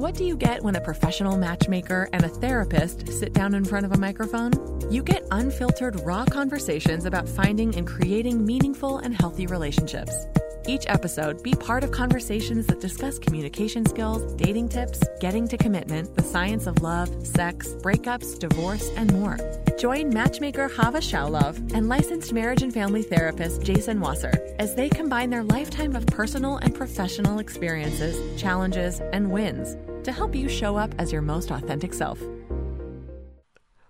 What do you get when a professional matchmaker and a therapist sit down in front of a microphone? You get unfiltered, raw conversations about finding and creating meaningful and healthy relationships. Each episode, be part of conversations that discuss communication skills, dating tips, getting to commitment, the science of love, sex, breakups, divorce, and more. Join matchmaker Chava Shaulov and licensed marriage and family therapist Jason Wasser as they combine their lifetime of personal and professional experiences, challenges, and wins to help you show up as your most authentic self.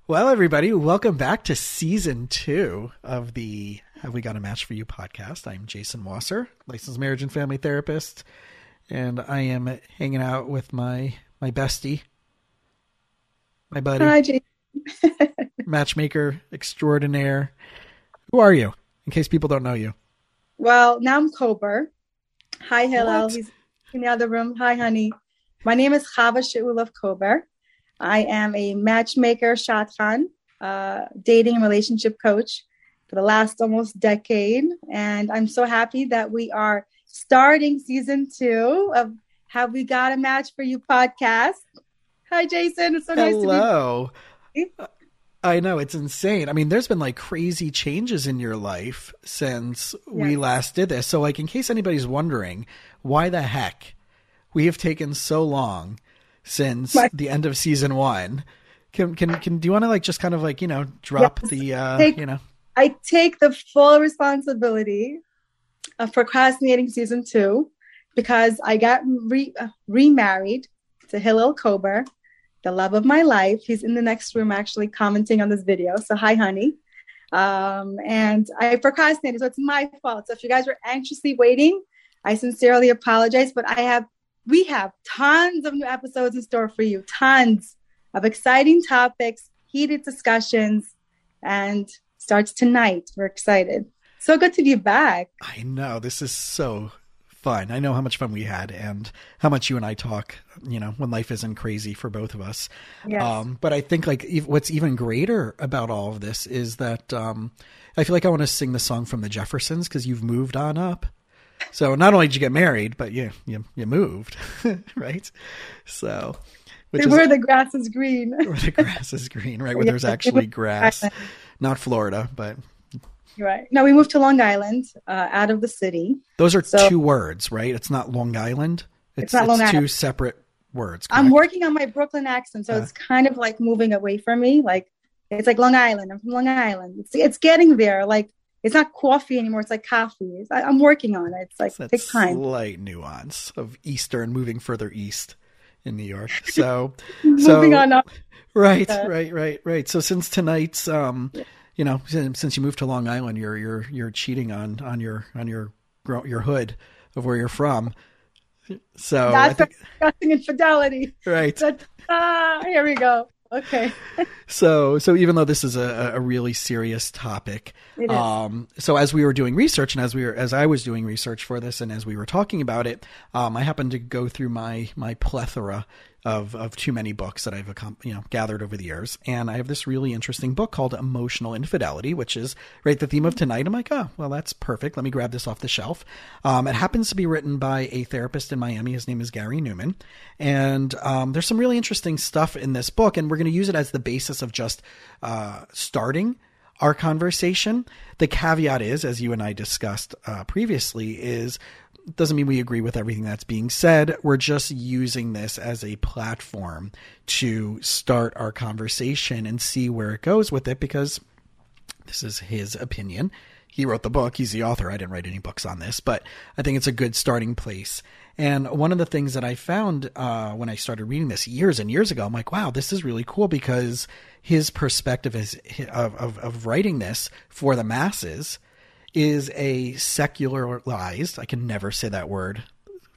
Well, everybody, welcome back to season two of the Have We Got a Match for You podcast. I'm Jason Wasser, licensed marriage and family therapist, and I am hanging out with my my bestie, my buddy, Hi, Jason. matchmaker extraordinaire. Who are you? In case people don't know you. Well, now I'm Kober. Hi, Hillel. What? He's in the other room. Hi, honey. My name is Chava Shaulov Kober. I am a matchmaker, shadchan, uh, dating and relationship coach for the last almost decade. And I'm so happy that we are starting season two of Have We Got a Match for You podcast. Hi, Jason. It's so nice to Hello. be I know it's insane. I mean, there's been like crazy changes in your life since we last did this. So, like, in case anybody's wondering, why the heck we have taken so long since My- the end of season one? Can can can do you want to like just kind of like you know drop Yes. the uh Take- you know I take the full responsibility of procrastinating season two because I got re- uh, remarried to Hillel Kober, the love of my life. He's in the next room actually commenting on this video. So, hi, honey. Um, and I procrastinated, so it's my fault. So, if you guys were anxiously waiting, I sincerely apologize. But I have, we have tons of new episodes in store for you, tons of exciting topics, heated discussions, and starts tonight. We're excited. So good to be back. I know this is so fun. I know how much fun we had and how much you and I talk, you know, when life isn't crazy for both of us. Yes. Um, but I think like what's even greater about all of this is that um, I feel like I want to sing the song from the Jeffersons because you've moved on up. So not only did you get married, but you you, you moved, right? So, which where the grass is green. where the grass is green, right? Where Yeah, there's actually grass, not Florida, but Right. No, we moved to Long Island, uh, out of the city. those are So- two words, right? It's not Long Island. It's, not Long two Island. separate words. I'm working on my Brooklyn accent, so Uh. it's kind of like moving away from me. Like it's like Long Island. I'm from Long Island. It's it's getting there. Like it's not coffee anymore. It's like coffee. It's, I, I'm working on it. It's like It's takes time. slight nuance of Eastern moving further east in New York. So, Moving on up. right, Uh, right, right, right. So since tonight's, um, you know, since, since you moved to Long Island, you're you're you're cheating on on your on your your hood of where you're from. So I That's think, discussing infidelity. right. But, ah, here we go. Okay. So so even though this is a, a really serious topic, um, so as we were doing research and as we were as I was doing research for this and as we were talking about it, um, I happened to go through my my plethora of of too many books that I've you know gathered over the years, and I have this really interesting book called Emotional Infidelity, which is right the theme of tonight. I'm like, oh well, that's perfect. Let me grab this off the shelf. Um, it happens to be written by a therapist in Miami. His name is Gary Newman, and um, there's some really interesting stuff in this book, and we're going to use it as the basis of just uh, starting our conversation. The caveat is, as you and I discussed uh, previously, is doesn't mean we agree with everything that's being said. We're just using this as a platform to start our conversation and see where it goes with it because this is his opinion. He wrote the book. He's the author. I didn't write any books on this, but I think it's a good starting place. And one of the things that I found uh, when I started reading this years and years ago, I'm like, wow, this is really cool because his perspective is of, of, of writing this for the masses is a secularized. I can never say that word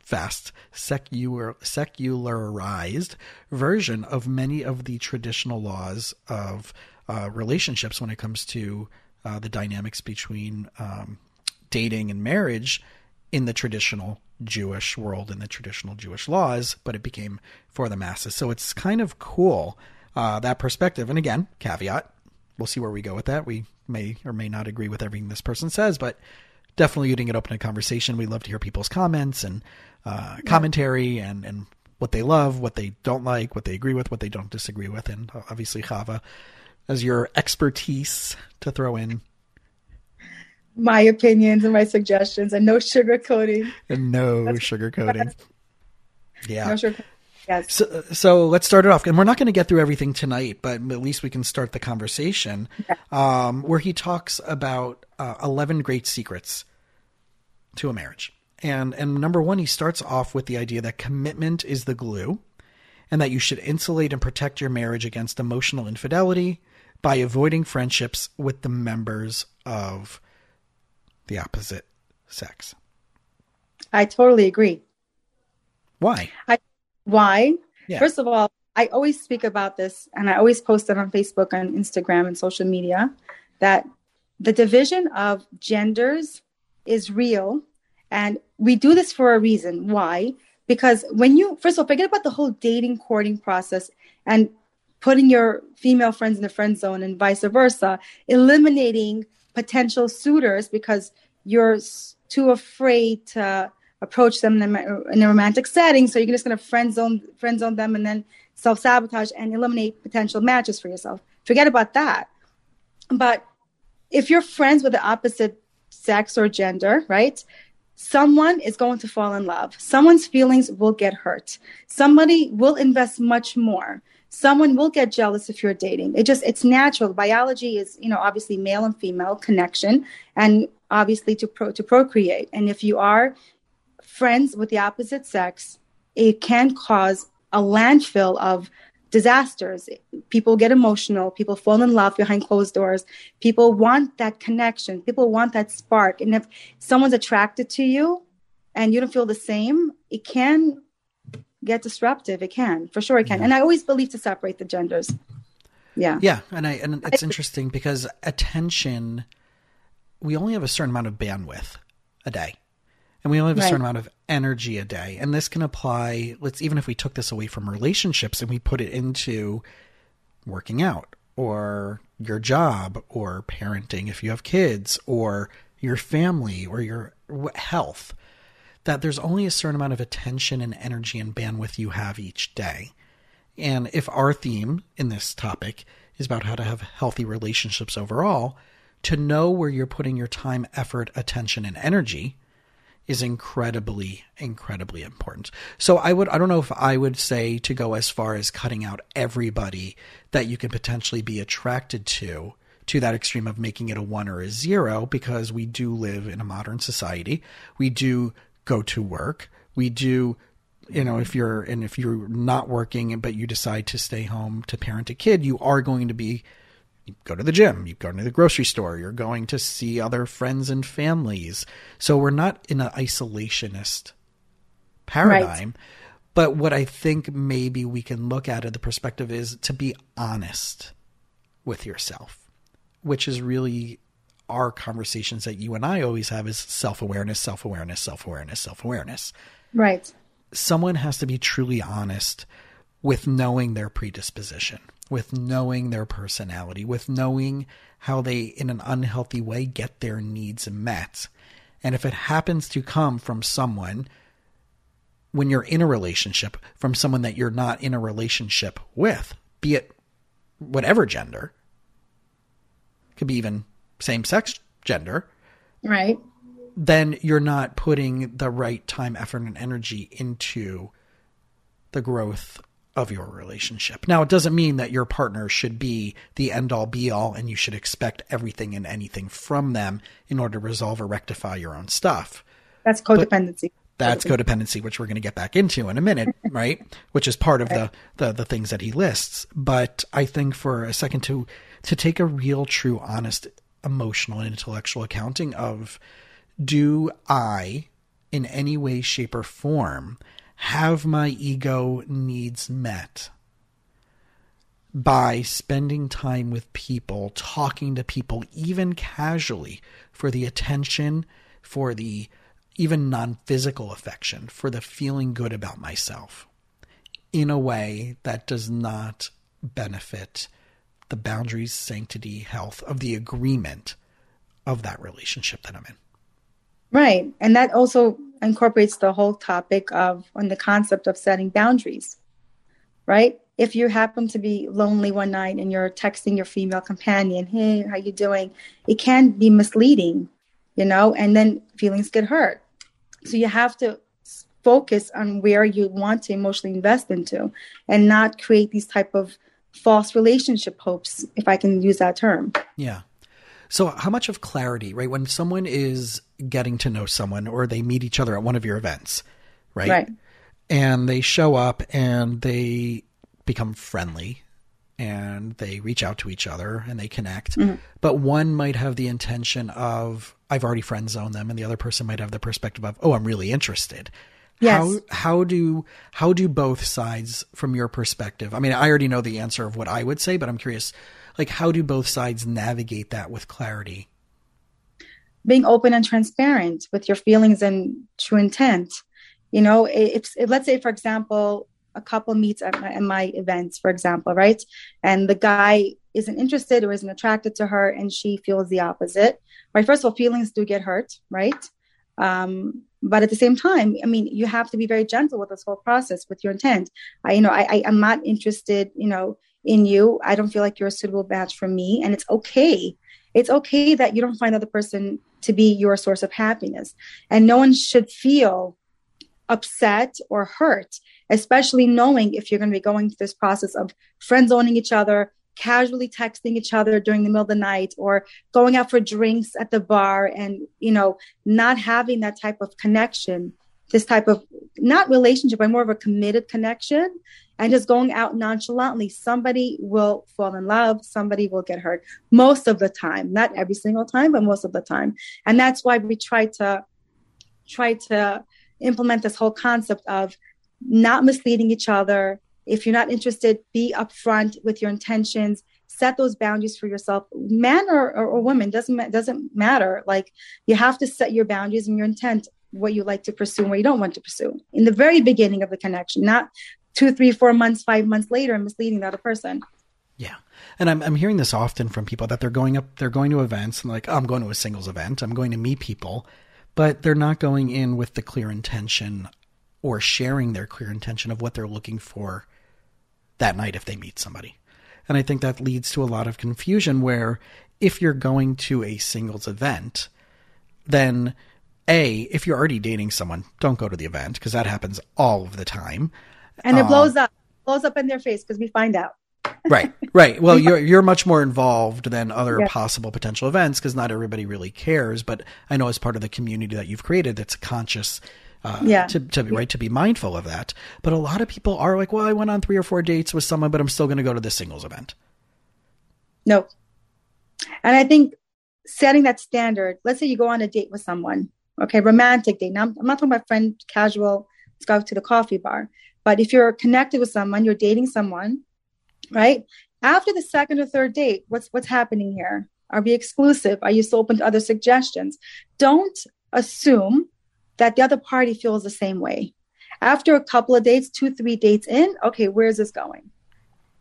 fast secular secularized version of many of the traditional laws of uh, relationships when it comes to uh, the dynamics between um, dating and marriage in the traditional Jewish world and the traditional Jewish laws, but it became for the masses. So it's kind of cool uh, that perspective. And again, caveat: we'll see where we go with that. We may or may not agree with everything this person says, but definitely getting it open to conversation. We love to hear people's comments and uh, commentary and and what they love, what they don't like, what they agree with, what they don't disagree with, and obviously Chava as your expertise to throw in my opinions and my suggestions and no sugarcoating. And no sugarcoating. Yeah. No sugar- yes. So, so let's start it off. And we're not going to get through everything tonight, but at least we can start the conversation okay. um, where he talks about uh, 11 great secrets to a marriage. And, and number one, he starts off with the idea that commitment is the glue and that you should insulate and protect your marriage against emotional infidelity by avoiding friendships with the members of the opposite sex. I totally agree. Why? I, why? Yeah. First of all, I always speak about this and I always post it on Facebook and Instagram and social media that the division of genders is real and we do this for a reason. Why? Because when you, first of all, forget about the whole dating, courting process and putting your female friends in the friend zone and vice versa, eliminating potential suitors because you're too afraid to approach them in a, romantic setting. So you're just going to friend zone, friend zone them and then self sabotage and eliminate potential matches for yourself. Forget about that. But if you're friends with the opposite sex or gender, right? Someone is going to fall in love. Someone's feelings will get hurt. Somebody will invest much more someone will get jealous if you're dating it just it's natural biology is you know obviously male and female connection and obviously to pro to procreate and if you are friends with the opposite sex it can cause a landfill of disasters people get emotional people fall in love behind closed doors people want that connection people want that spark and if someone's attracted to you and you don't feel the same it can get disruptive. It can, for sure, it can. And I always believe to separate the genders. Yeah. Yeah, and I and it's interesting because attention, we only have a certain amount of bandwidth a day, and we only have a right. certain amount of energy a day, and this can apply. Let's even if we took this away from relationships and we put it into working out or your job or parenting if you have kids or your family or your health that there's only a certain amount of attention and energy and bandwidth you have each day. And if our theme in this topic is about how to have healthy relationships overall, to know where you're putting your time, effort, attention, and energy is incredibly, incredibly important. So I would, I don't know if I would say to go as far as cutting out everybody that you can potentially be attracted to to that extreme of making it a one or a zero because we do live in a modern society. We do go to work. We do, you know, if you're and if you're not working but you decide to stay home to parent a kid, you are going to be you go to the gym, you go to the grocery store, you're going to see other friends and families. So we're not in an isolationist paradigm. Right. But what I think maybe we can look at at the perspective is to be honest with yourself, which is really our conversations that you and I always have is self awareness, self awareness, self awareness, self awareness. Right. Someone has to be truly honest with knowing their predisposition, with knowing their personality, with knowing how they, in an unhealthy way, get their needs met. And if it happens to come from someone, when you're in a relationship, from someone that you're not in a relationship with, be it whatever gender, could be even same sex gender, right? Then you're not putting the right time, effort, and energy into the growth of your relationship. Now, it doesn't mean that your partner should be the end all be all and you should expect everything and anything from them in order to resolve or rectify your own stuff. That's codependency. But that's codependency, which we're going to get back into in a minute, right? Which is part of the, the the things that he lists. But I think for a second to to take a real, true, honest emotional and intellectual accounting of do I, in any way, shape, or form, have my ego needs met by spending time with people, talking to people, even casually, for the attention, for the even non physical affection, for the feeling good about myself in a way that does not benefit the boundaries, sanctity, health of the agreement of that relationship that I'm in. Right. And that also incorporates the whole topic of on the concept of setting boundaries. Right? If you happen to be lonely one night and you're texting your female companion, "Hey, how you doing?" It can be misleading, you know, and then feelings get hurt. So you have to focus on where you want to emotionally invest into and not create these type of false relationship hopes if i can use that term yeah so how much of clarity right when someone is getting to know someone or they meet each other at one of your events right, right. and they show up and they become friendly and they reach out to each other and they connect mm-hmm. but one might have the intention of i've already friend zoned them and the other person might have the perspective of oh i'm really interested Yes. How how do how do both sides from your perspective? I mean, I already know the answer of what I would say, but I'm curious like how do both sides navigate that with clarity? Being open and transparent with your feelings and true intent. You know, if, if let's say for example, a couple meets at my, at my events, for example, right? And the guy isn't interested or isn't attracted to her and she feels the opposite. Right. First of all, feelings do get hurt, right? Um, but at the same time i mean you have to be very gentle with this whole process with your intent i you know i, I am not interested you know in you i don't feel like you're a suitable match for me. And it's okay. It's okay that you don't find the other person to be your source of happiness. And no one should feel upset or hurt especially knowing if you're going to be going through this process of friend zoning each other casually texting each other during the middle of the night or going out for drinks at the bar and you know not having that type of connection this type of not relationship but more of a committed connection and just going out nonchalantly. Somebody will fall in love. Somebody will get hurt most of the time. Not every single time but most of the time. And that's why we try to try to implement this whole concept of not misleading each other. If you're not interested, be upfront with your intentions. Set those boundaries for yourself, man or, or, or woman doesn't doesn't matter. Like you have to set your boundaries and your intent, what you like to pursue and what you don't want to pursue in the very beginning of the connection, not two, three, four months, five months later, misleading the other person. Yeah. And I'm, I'm hearing this often from people that they're going up, they're going to events and like, oh, I'm going to a singles event. I'm going to meet people, but they're not going in with the clear intention or sharing their clear intention of what they're looking for that night if they meet somebody. And I think that leads to a lot of confusion where if you're going to a singles event, then A, if you're already dating someone, don't go to the event because that happens all of the time. And it blows um, up, blows up in their face because we find out. right, right. Well, you're you're much more involved than other yeah. possible potential events because not everybody really cares. But I know as part of the community that you've created, it's conscious uh, yeah. to, to right to be mindful of that. But a lot of people are like, well, I went on three or four dates with someone, but I'm still going to go to the singles event. No, and I think setting that standard. Let's say you go on a date with someone, okay, romantic date. Now, I'm not talking about friend, casual. Let's go to the coffee bar. But if you're connected with someone, you're dating someone, right? After the second or third date, what's what's happening here? Are we exclusive? Are you still open to other suggestions? Don't assume that the other party feels the same way. After a couple of dates, two, three dates in, okay, where's this going?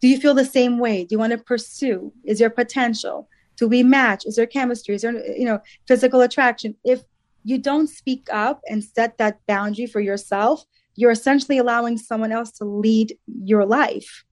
Do you feel the same way? Do you want to pursue? Is there potential? Do we match? Is there chemistry? Is there, you know, physical attraction? If you don't speak up and set that boundary for yourself, you're essentially allowing someone else to lead your life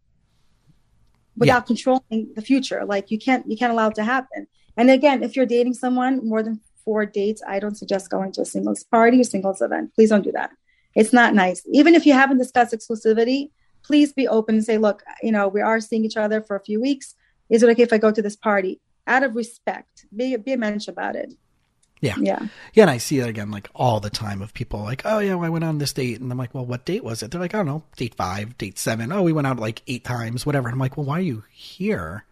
without yeah. controlling the future. Like you can't, you can't allow it to happen. And again, if you're dating someone more than four dates, I don't suggest going to a singles party or singles event. Please don't do that. It's not nice. Even if you haven't discussed exclusivity, please be open and say, look, you know, we are seeing each other for a few weeks. Is it okay if I go to this party? Out of respect, be, be a mensch about it. Yeah. Yeah. Yeah. And I see it again like all the time of people like, oh, yeah, well, I went on this date. And I'm like, well, what date was it? They're like, I don't know, date five, date seven. Oh, we went out like eight times, whatever. And I'm like, well, why are you here?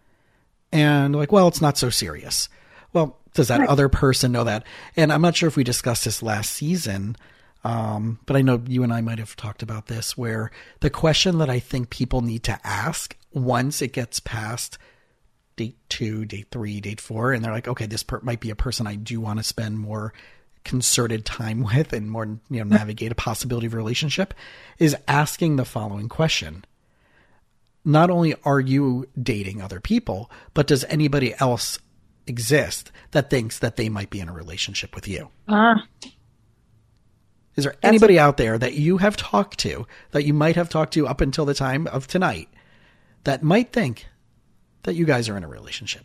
And like, well, it's not so serious. Well, does that right. other person know that? And I'm not sure if we discussed this last season, um, but I know you and I might have talked about this where the question that I think people need to ask once it gets past date two, date three, date four, and they're like, okay, this per- might be a person I do want to spend more concerted time with and more, you know, navigate a possibility of a relationship is asking the following question. Not only are you dating other people, but does anybody else exist that thinks that they might be in a relationship with you. Ah, Is there anybody out there that you have talked to that you might have talked to up until the time of tonight that might think that you guys are in a relationship?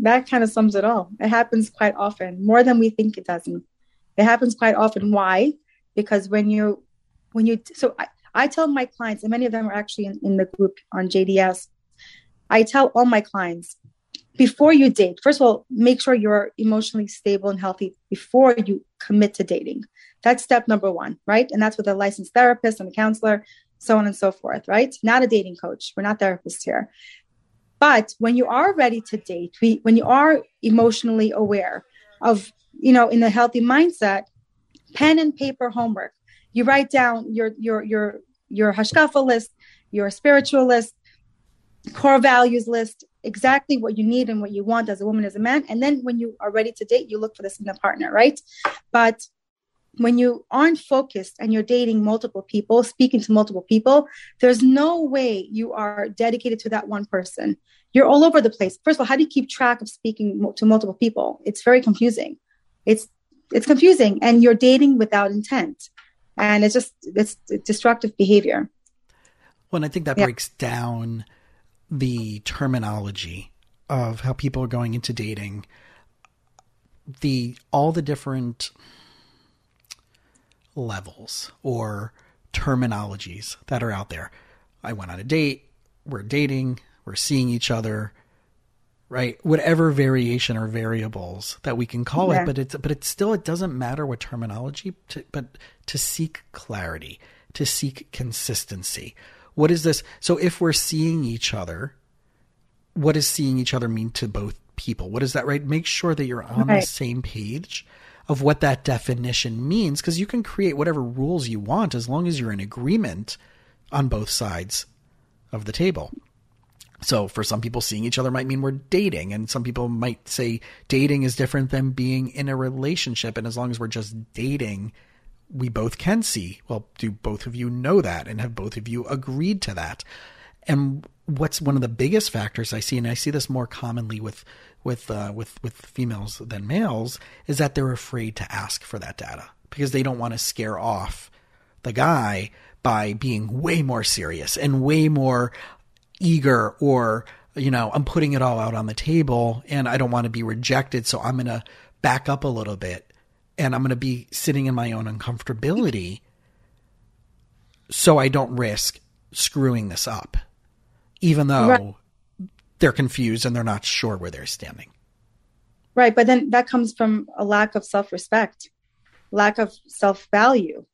That kind of sums it all. It happens quite often, more than we think it doesn't. It happens quite often. Why? Because when you, when you, so I, I tell my clients, and many of them are actually in, in the group on JDS. I tell all my clients before you date, first of all, make sure you're emotionally stable and healthy before you commit to dating. That's step number one, right? And that's with a licensed therapist and a counselor, so on and so forth, right? Not a dating coach. We're not therapists here. But when you are ready to date, we, when you are emotionally aware of, you know, in a healthy mindset, pen and paper homework. You write down your your your your hashkafa list, your spiritual list, core values list, exactly what you need and what you want as a woman, as a man. And then when you are ready to date, you look for this in a partner, right? But when you aren't focused and you're dating multiple people, speaking to multiple people, there's no way you are dedicated to that one person. You're all over the place. First of all, how do you keep track of speaking to multiple people? It's very confusing. It's it's confusing, and you're dating without intent, and it's just it's destructive behavior. Well, and I think that yeah. breaks down the terminology of how people are going into dating the all the different levels or terminologies that are out there. I went on a date, we're dating, we're seeing each other, right? Whatever variation or variables that we can call yeah. it, but it's but it's still it doesn't matter what terminology to, but to seek clarity, to seek consistency. What is this? So if we're seeing each other, what does seeing each other mean to both people? What is that, right? Make sure that you're on right. the same page of what that definition means because you can create whatever rules you want as long as you're in agreement on both sides of the table. So for some people, seeing each other might mean we're dating, and some people might say dating is different than being in a relationship. And as long as we're just dating, we both can see. Well, do both of you know that, and have both of you agreed to that? And what's one of the biggest factors I see, and I see this more commonly with with uh, with with females than males, is that they're afraid to ask for that data because they don't want to scare off the guy by being way more serious and way more eager or you know i'm putting it all out on the table and i don't want to be rejected so i'm going to back up a little bit and i'm going to be sitting in my own uncomfortability so i don't risk screwing this up even though right. They're confused and they're not sure where they're standing right but then that comes from a lack of self-respect lack of self-value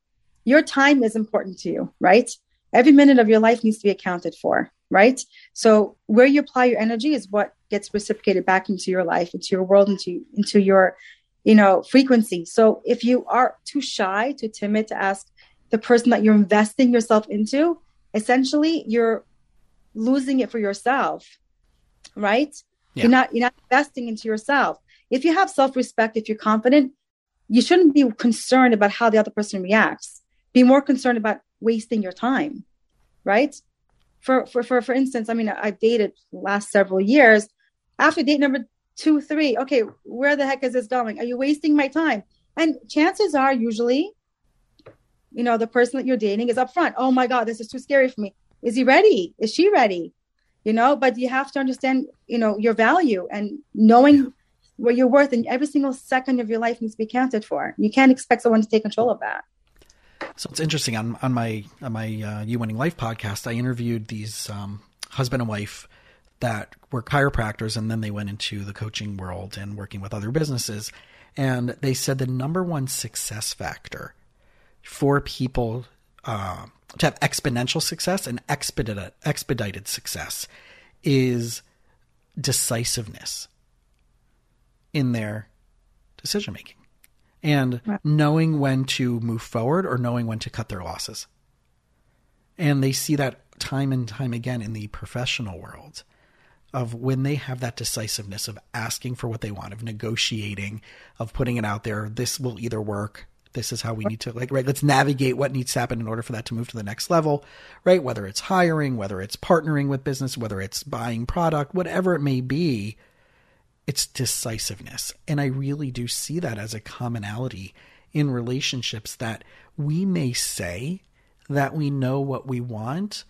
your time is important to you right every minute of your life needs to be accounted for right? So where you apply your energy is what gets reciprocated back into your life, into your world, into into your, you know, frequency. So if you are too shy, too timid to ask the person that you're investing yourself into, essentially you're losing it for yourself, right? Yeah. You're not you're not investing into yourself. If you have self-respect, if you're confident, you shouldn't be concerned about how the other person reacts. Be more concerned about wasting your time, right? for for for for instance, I mean, I've dated last several years. After date number two, three, okay, where the heck is this going? Are you wasting my time? And chances are, usually, you know, the person that you're dating is upfront. Oh my God, this is too scary for me. Is he ready? Is she ready? You know, but you have to understand, you know, your value and knowing what you're worth, and every single second of your life needs to be counted for. You can't expect someone to take control of that. So it's interesting on on my on my uh, You Winning Life podcast, I interviewed these um, husband and wife that were chiropractors, and then they went into the coaching world and working with other businesses. And they said the number one success factor for people uh, to have exponential success and expedited expedited success is decisiveness in their decision making and right. knowing when to move forward or knowing when to cut their losses. And they see that time and time again in the professional world of when they have that decisiveness of asking for what they want, of negotiating, of putting it out there. This will either work. This is how we need to like right. Let's navigate what needs to happen in order for that to move to the next level, right? Whether it's hiring, whether it's partnering with business, whether it's buying product, whatever it may be it's decisiveness. And I really do see that as a commonality in relationships that we may say that we know what we want,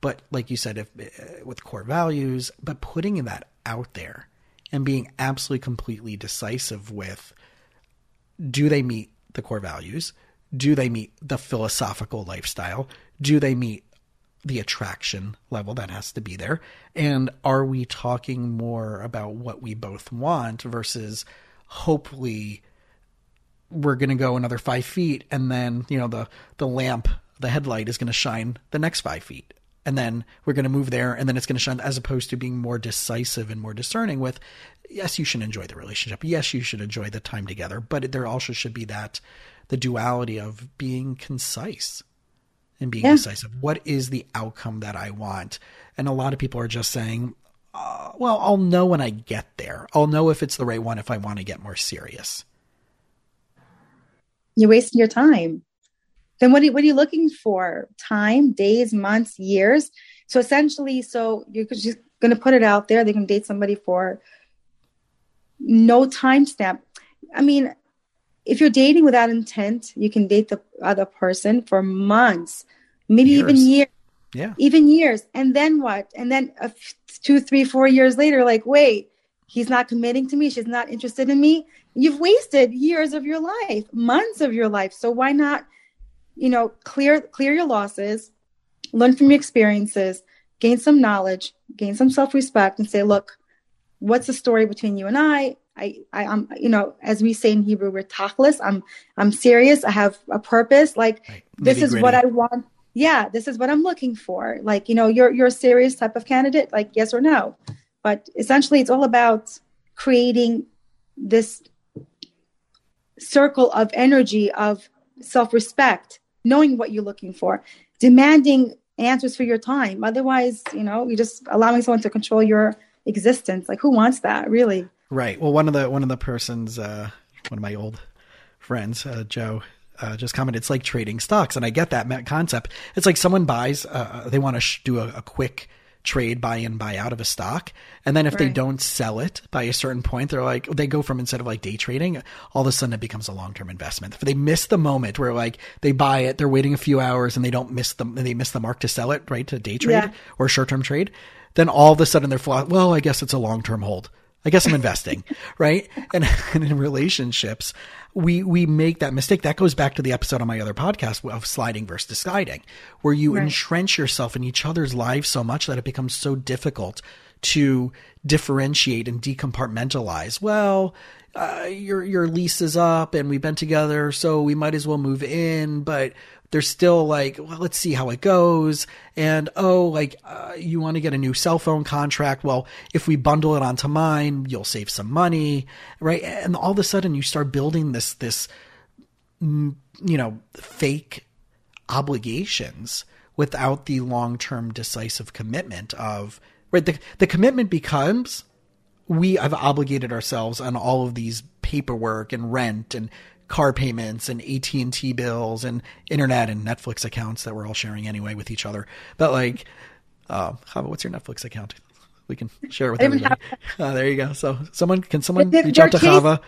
but like you said, if uh, with core values, but putting that out there and being absolutely completely decisive with do they meet the core values? Do they meet the philosophical lifestyle? Do they meet the attraction level that has to be there? And are we talking more about what we both want versus hopefully we're going to go another five feet and then, you know, the, the lamp, the headlight is going to shine the next five feet. And then we're going to move there and then it's going to shine as opposed to being more decisive and more discerning with, yes, you should enjoy the relationship. Yes, you should enjoy the time together, but there also should be that, the duality of being concise and being yeah. decisive. What is the outcome that I want? And a lot of people are just saying, uh, well, I'll know when I get there. I'll know if it's the right one if I want to get more serious. You're wasting your time. Then what are, you, what are you looking for? Time, days, months, years? So essentially, so you're just going to put it out there. They can date somebody for no timestamp. I mean, if you're dating without intent, you can date the other person for months, maybe years. even years. Yeah. Even years. And then what? And then a f- two, three, four years later, like, wait, he's not committing to me. She's not interested in me. You've wasted years of your life, months of your life. So why not, you know, clear clear your losses, learn from your experiences, gain some knowledge, gain some self-respect, and say, look, what's the story between you and I? I, I am you know as we say in Hebrew we're tachlis I'm I'm serious. I have a purpose. Like right. this is what I want. Yeah this is what I'm looking for. Like you know you're you're a serious type of candidate like yes or no. But essentially it's all about creating this circle of energy of self-respect knowing what you're looking for demanding answers for your time otherwise you know you're just allowing someone to control your existence like who wants that really Right. Well, one of the one of the persons, uh, one of my old friends, uh, Joe, uh, just commented, it's like trading stocks, and I get that concept. It's like someone buys, uh, they want to sh- do a, a, quick trade, buy in, buy out of a stock, and then if right. they don't sell it by a certain point, they're like, they go from instead of like day trading, all of a sudden it becomes a long term investment. If they miss the moment where like they buy it, they're waiting a few hours, and they don't miss the they miss the mark to sell it, right, to day trade yeah. or short term trade, then all of a sudden they're flat. Well, I guess it's a long term hold. I guess I'm investing, right? And, and, in relationships, we we make that mistake. That goes back to the episode on my other podcast of sliding versus deciding, where you right. entrench yourself in each other's lives so much that it becomes so difficult to differentiate and decompartmentalize. Well, uh, your your lease is up and we've been together, so we might as well move in, but they're still like, well, let's see how it goes. And oh, like uh, you want to get a new cell phone contract? Well, if we bundle it onto mine, you'll save some money, right? And all of a sudden, you start building this this mm, you know fake obligations without the long term decisive commitment of right. The the commitment becomes we have obligated ourselves on all of these paperwork and rent and car payments and AT&T bills and internet and Netflix accounts that we're all sharing anyway with each other. But like, uh, what's your Netflix account? We can share it with everybody. Uh, there you go. So someone, can someone reach out to Chava?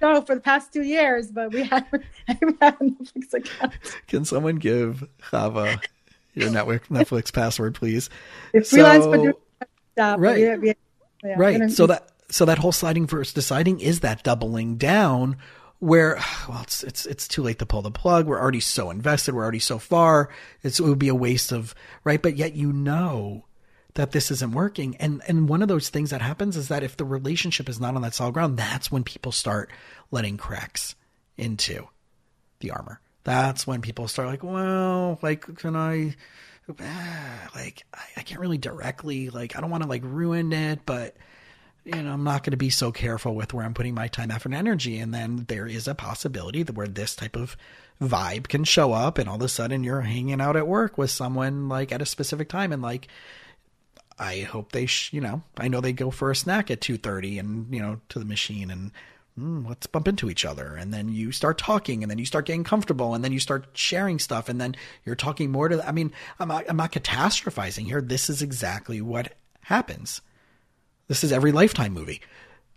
No, for the past two years, but we haven't, have a Netflix account. Can someone give Chava your network Netflix password, please? If freelance so, stop, right, yeah, yeah, right. So that so that whole sliding versus deciding is that doubling down where well it's it's it's too late to pull the plug. We're already so invested. We're already so far. It's, it would be a waste of right? But yet you know that this isn't working. And and one of those things that happens is that if the relationship is not on that solid ground that's when people start letting cracks into the armor. That's when people start like well like can i like I, I can't really directly like i don't want to like ruin it but you know, I'm not going to be so careful with where I'm putting my time, effort, and energy. And then there is a possibility that where this type of vibe can show up, and all of a sudden you're hanging out at work with someone like at a specific time, and like, I hope they, sh- you know, I know they go for a snack at two thirty, and you know, to the machine, and mm, let's bump into each other, and then you start talking, and then you start getting comfortable, and then you start sharing stuff, and then you're talking more to. the, I mean, I'm not, I'm not catastrophizing here. This is exactly what happens this is every Lifetime movie.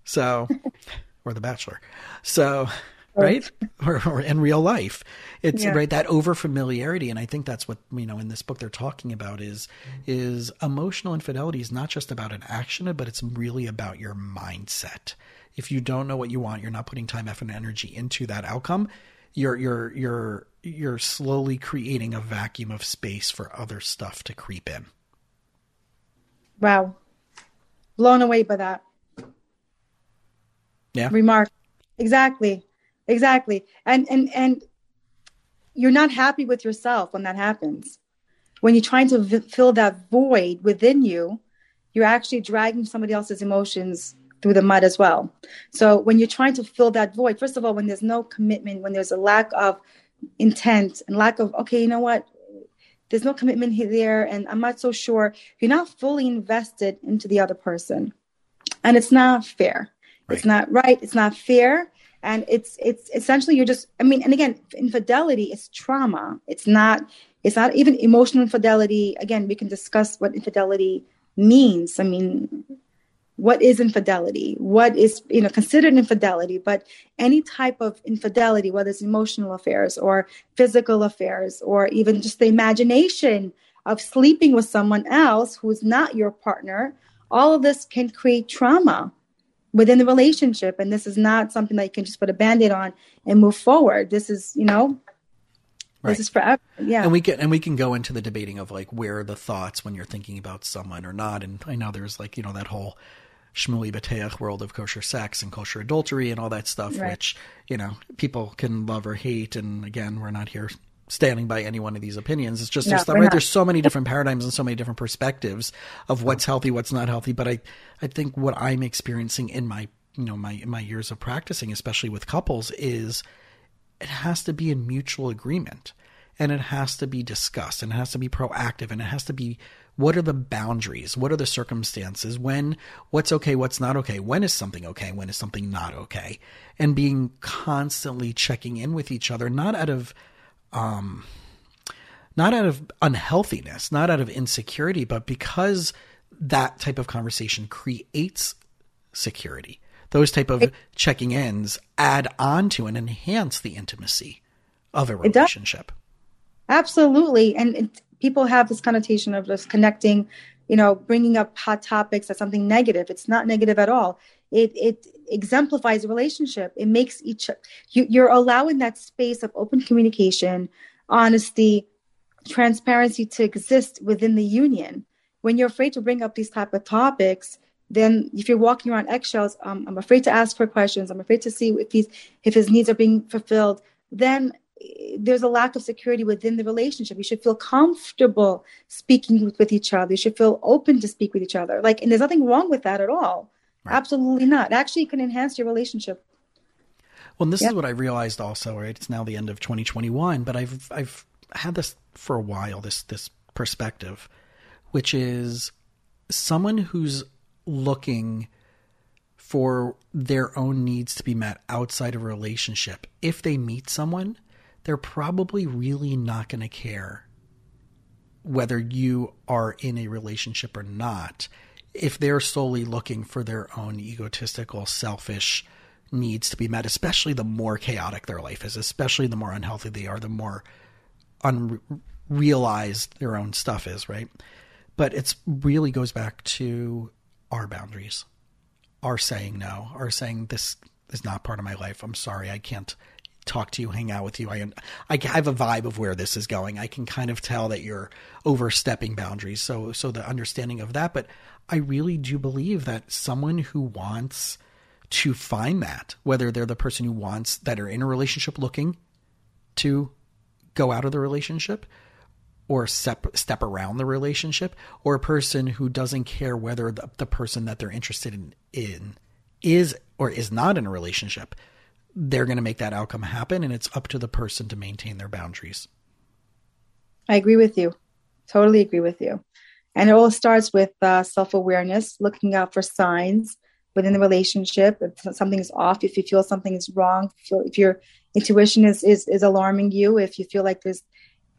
So, or The Bachelor. So, right? or, or, in real life, it's yeah. right that over familiarity, and I think that's what you know in this book they're talking about is is emotional infidelity is not just about an action, but it's really about your mindset. If you don't know what you want, you're not putting time, effort, and energy into that outcome. You're you're you're you're slowly creating a vacuum of space for other stuff to creep in. Wow, blown away by that. Yeah. Remark. Exactly. Exactly. And and and you're not happy with yourself when that happens. When you're trying to v- fill that void within you, you're actually dragging somebody else's emotions through the mud as well. So when you're trying to fill that void, first of all, when there's no commitment, when there's a lack of intent and lack of, okay, you know what? There's no commitment here, and I'm not so sure. You're not fully invested into the other person. And it's not fair. Right. It's not right. It's not fair. And it's it's essentially you're just I mean, and again, infidelity is trauma. It's not it's not even emotional infidelity. Again, we can discuss what infidelity means. I mean, what is infidelity? What is you know considered infidelity? But any type of infidelity, whether it's emotional affairs or physical affairs, or even just the imagination of sleeping with someone else who's not your partner, all of this can create trauma within the relationship and this is not something that you can just put a band-aid on and move forward this is you know right. this is forever yeah and we can and we can go into the debating of like where are the thoughts when you're thinking about someone or not and i know there's like you know that whole Shmuley Boteach world of kosher sex and kosher adultery and all that stuff, right. which you know people can love or hate. And again, we're not here standing by any one of these opinions. It's just, no, right. There's so many different paradigms and so many different perspectives of what's healthy, what's not healthy. But I, I think what I'm experiencing in my, you know, my, my years of practicing, especially with couples is it has to be in mutual agreement and it has to be discussed and it has to be proactive and it has to be what are the boundaries? What are the circumstances? When what's okay what's not okay? When is something okay? When is something not okay? And being constantly checking in with each other not out of um, not out of unhealthiness, not out of insecurity, but because that type of conversation creates security. Those type of checking ins add on to and enhance the intimacy of a relationship. Absolutely. And it, people have this connotation of just connecting, you know, bringing up hot topics as something negative. It's not negative at all. It, it exemplifies a relationship. It makes each you, you're allowing that space of open communication, honesty, transparency to exist within the union. When you're afraid to bring up these type of topics, then if you're walking around eggshells, um, I'm afraid to ask for questions. I'm afraid to see if he's if his needs are being fulfilled. Then eh, there's a lack of security within the relationship. You should feel comfortable speaking with, with each other. You should feel open to speak with each other. Like, and there's nothing wrong with that at all. Right. Absolutely not. Actually, it can enhance your relationship. Well, and this is what I realized also, right? It's now the end of 2021, but I've I've had this for a while, this this perspective, which is someone who's looking for their own needs to be met outside of a relationship. If they meet someone, they're probably really not going to care whether you are in a relationship or not if they're solely looking for their own egotistical, selfish needs to be met, especially the more chaotic their life is, especially the more unhealthy they are, the more unrealized their own stuff is, right? But it's really goes back to our boundaries, our saying no, our saying this is not part of my life. I'm sorry, I can't talk to you, hang out with you. I I have a vibe of where this is going. I can kind of tell that you're overstepping boundaries. So so the understanding of that, but I really do believe that someone who wants to find that, whether they're the person who wants that are in a relationship looking to go out of the relationship or step step around the relationship, or a person who doesn't care whether the, the person that they're interested in, in is or is not in a relationship, they're going to make that outcome happen, and it's up to the person to maintain their boundaries. I agree with you. Totally agree with you. And it all starts with uh, self awareness, looking out for signs within the relationship. If something is off, if you feel something is wrong, if, you feel, if your intuition is, is, is alarming you, if you feel like there's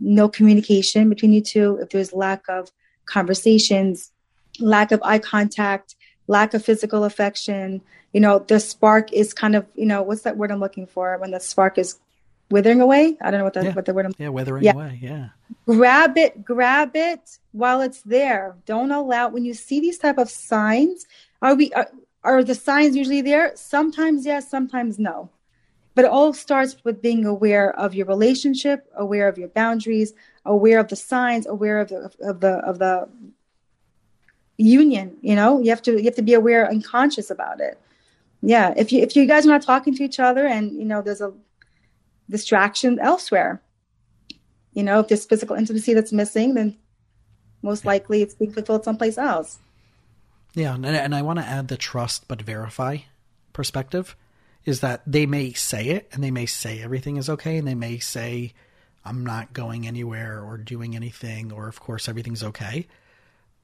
no communication between you two, if there's lack of conversations, lack of eye contact, lack of physical affection, you know, the spark is kind of, you know, what's that word I'm looking for when the spark is withering away? I don't know what the, Yeah. what the word I'm Yeah, withering Yeah. away. Yeah. grab it grab it while it's there don't allow when you see these type of signs are we are, are the signs usually there sometimes yes sometimes no but it all starts with being aware of your relationship aware of your boundaries aware of the signs aware of the of the of the union you know? You have to you have to be aware and conscious about it. Yeah if you if you guys are not talking to each other and you know there's a distraction elsewhere you know, if there's physical intimacy that's missing, then most likely it's being fulfilled someplace else. Yeah, and, and I want to add the trust but verify perspective is that they may say it and they may say everything is okay and they may say I'm not going anywhere or doing anything or of course everything's okay.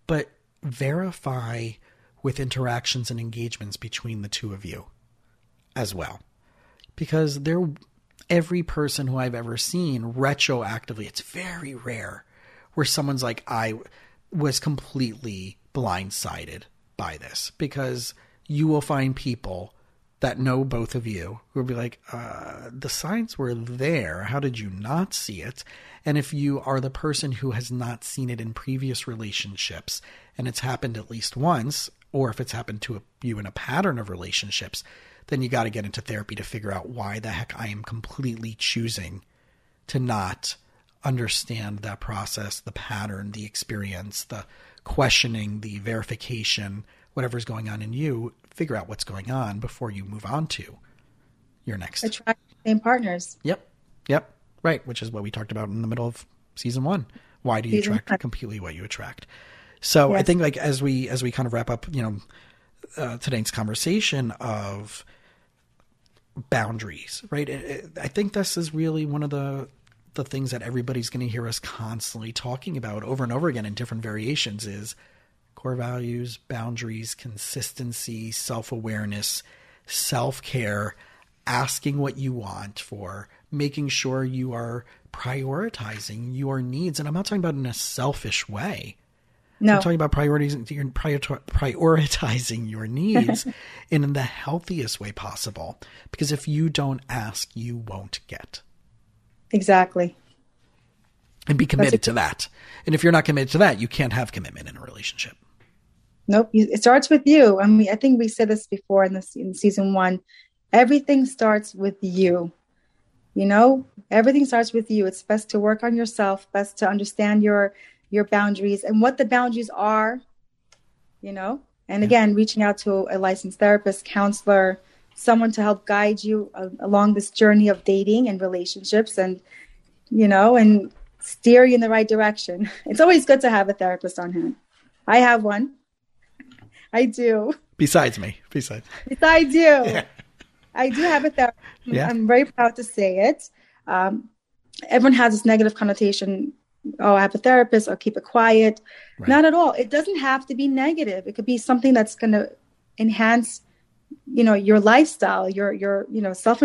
But verify with interactions and engagements between the two of you as well. Because they're every person who I've ever seen retroactively, it's very rare where someone's like, I was completely blindsided by this because you will find people that know both of you who will be like, uh, the signs were there. How did you not see it? And if you are the person who has not seen it in previous relationships and it's happened at least once, or if it's happened to you in a pattern of relationships, then you got to get into therapy to figure out why the heck I am completely choosing to not understand that process, the pattern, the experience, the questioning, the verification, whatever's going on in you, figure out what's going on before you move on to your next. Attract the same partners. Yep. Yep. Right. Which is what we talked about in the middle of season one. Why do you Season attract one. completely what you attract? So I think like as we as we kind of wrap up, you know, uh, today's conversation of boundaries, right? It- it- I think this is really one of the the things that everybody's going to hear us constantly talking about over and over again in different variations is core values, boundaries, consistency, self-awareness, self-care, asking what you want for, making sure you are prioritizing your needs and I'm not talking about in a selfish way. No, I'm talking about priorities your prior- prioritizing your needs in the healthiest way possible. Because if you don't ask, you won't get. exactly. And be committed to that. And if you're not committed to that, you can't have commitment in a relationship. Nope. It starts with you. I mean, I think we said this before in this in season one. Everything starts with you. You know, everything starts with you. It's best to work on yourself. Best to understand your your boundaries and what the boundaries are. You know, and again, reaching out to a licensed therapist, counselor, someone to help guide you uh, along this journey of dating and relationships, and you know, and steer you in the right direction. It's always good to have a therapist on hand. I have one. I do. Besides me. Besides. Yes, I do. I do have a therapist. Yeah. I'm very proud to say it. Um, everyone has this negative connotation. Oh, I have a therapist. I'll keep it quiet. Right. Not at all. It doesn't have to be negative. It could be something that's going to enhance, you know, your lifestyle. Your your you know self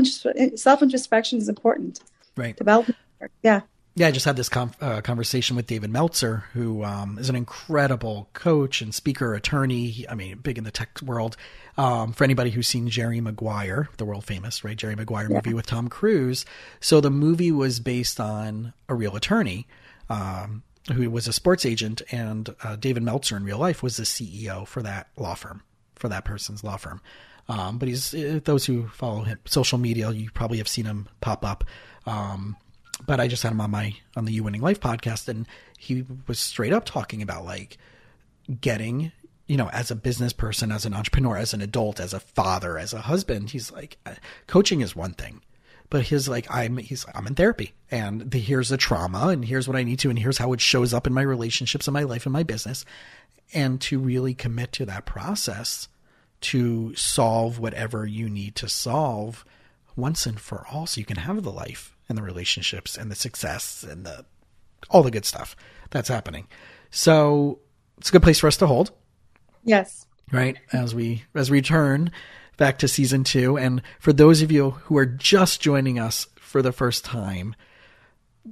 self introspection is important. Right. Development. Yeah. Yeah, I just had this com- uh, conversation with David Meltzer, who um, is an incredible coach and speaker, attorney. I mean, big in the tech world. Um, for anybody who's seen Jerry Maguire, the world famous, right? Jerry Maguire movie with Tom Cruise. So the movie was based on a real attorney um, who was a sports agent, and uh, David Meltzer in real life was the CEO for that law firm, for that person's law firm. Um, but he's uh, those who follow him social media, you probably have seen him pop up. Um, but I just had him on my on the You Winning Life podcast, and he was straight up talking about like getting, you know, as a business person, as an entrepreneur, as an adult, as a father, as a husband. He's like, uh, coaching is one thing, but his like I'm he's I'm in therapy, and the, here's the trauma, and here's what I need to, and here's how it shows up in my relationships, in my life, in my business, and to really commit to that process to solve whatever you need to solve once and for all so you can have the life and the relationships and the success and the all the good stuff that's happening. So it's a good place for us to hold, Yes. right? As we as we turn back to season 2 and for those of you who are just joining us for the first time,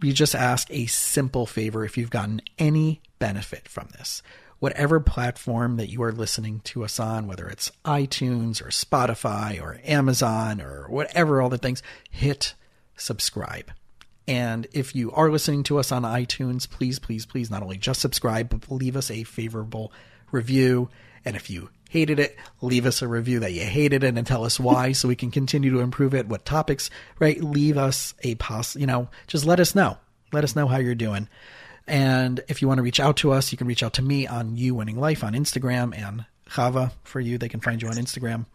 we just ask a simple favor if you've gotten any benefit from this. whatever platform that you are listening to us on, whether it's iTunes or Spotify or Amazon or whatever, all the things, hit subscribe. And if you are listening to us on iTunes, please, please, please not only just subscribe, but leave us a favorable review. And if you hated it, leave us a review that you hated it and tell us why so we can continue to improve it. What topics, right? Leave us a poss, you know, just let us know. Let us know how you're doing. And if you want to reach out to us, you can reach out to me on You Winning Life on Instagram and Chava for you. They can find you on Instagram.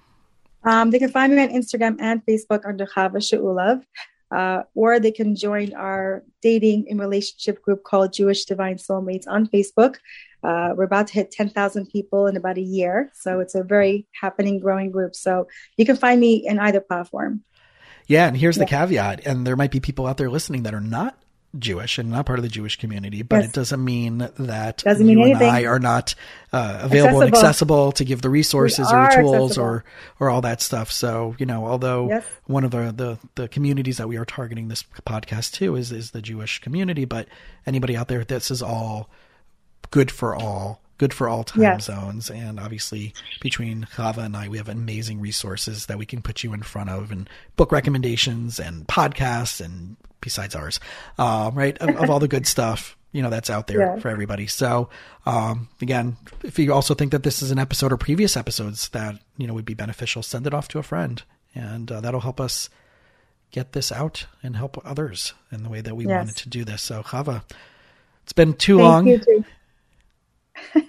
Um, they can find me on Instagram and Facebook under Chava Shaulov. Uh, or they can join our dating and relationship group called Jewish Divine Soulmates on Facebook. Uh, we're about to hit 10,000 people in about a year. So it's a very happening, growing group. So you can find me in either platform. Yeah. And here's yeah. the caveat. And there might be people out there listening that are not Jewish and not part of the Jewish community, but yes. it doesn't mean that doesn't mean you anything. and I are not uh, available accessible. and accessible to give the resources or tools accessible. or or all that stuff. So you know, although yes. one of the, the the communities that we are targeting this podcast to is is the Jewish community, but anybody out there, this is all good for all good for all time yes. zones. And obviously, between Chava and I, we have amazing resources that we can put you in front of, and book recommendations, and podcasts, and besides ours, uh, right, of, of, all the good stuff. You know that's out there yeah. for everybody. So, um, again, if you also think that this is an episode or previous episodes that you know would be beneficial, send it off to a friend, and uh, that'll help us get this out and help others in the way that we yes. wanted to do this. So, Chava, it's been too Thank long. You,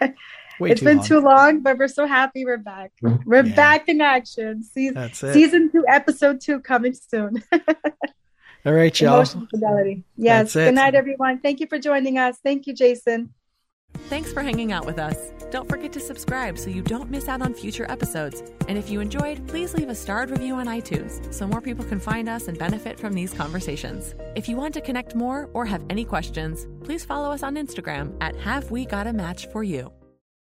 it's been long. too long, but we're so happy we're back. We're yeah. back in action. Season, season two, episode two coming soon. All right, y'all. Emotional fidelity. Yes. Good night, everyone. Thank you for joining us. Thank you, Jason. Thanks for hanging out with us. Don't forget to subscribe so you don't miss out on future episodes. And if you enjoyed, please leave a starred review on iTunes so more people can find us and benefit from these conversations. If you want to connect more or have any questions, please follow us on Instagram at Have We Got a Match for You.